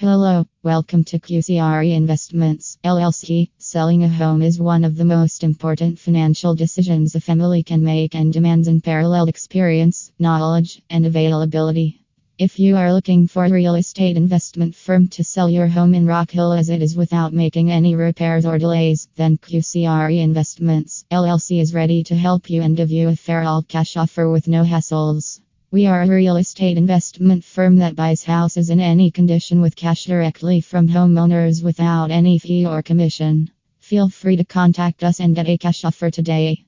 Hello, welcome to QCRE Investments LLC. Selling a home is one of the most important financial decisions a family can make and demands unparalleled experience, knowledge, and availability. If you are looking for a real estate investment firm to sell your home in Rock Hill as it is without making any repairs or delays, then QCRE Investments LLC is ready to help you and give you a fair all cash offer with no hassles. We are a real estate investment firm that buys houses in any condition with cash directly from homeowners without any fee or commission. Feel free to contact us and get a cash offer today.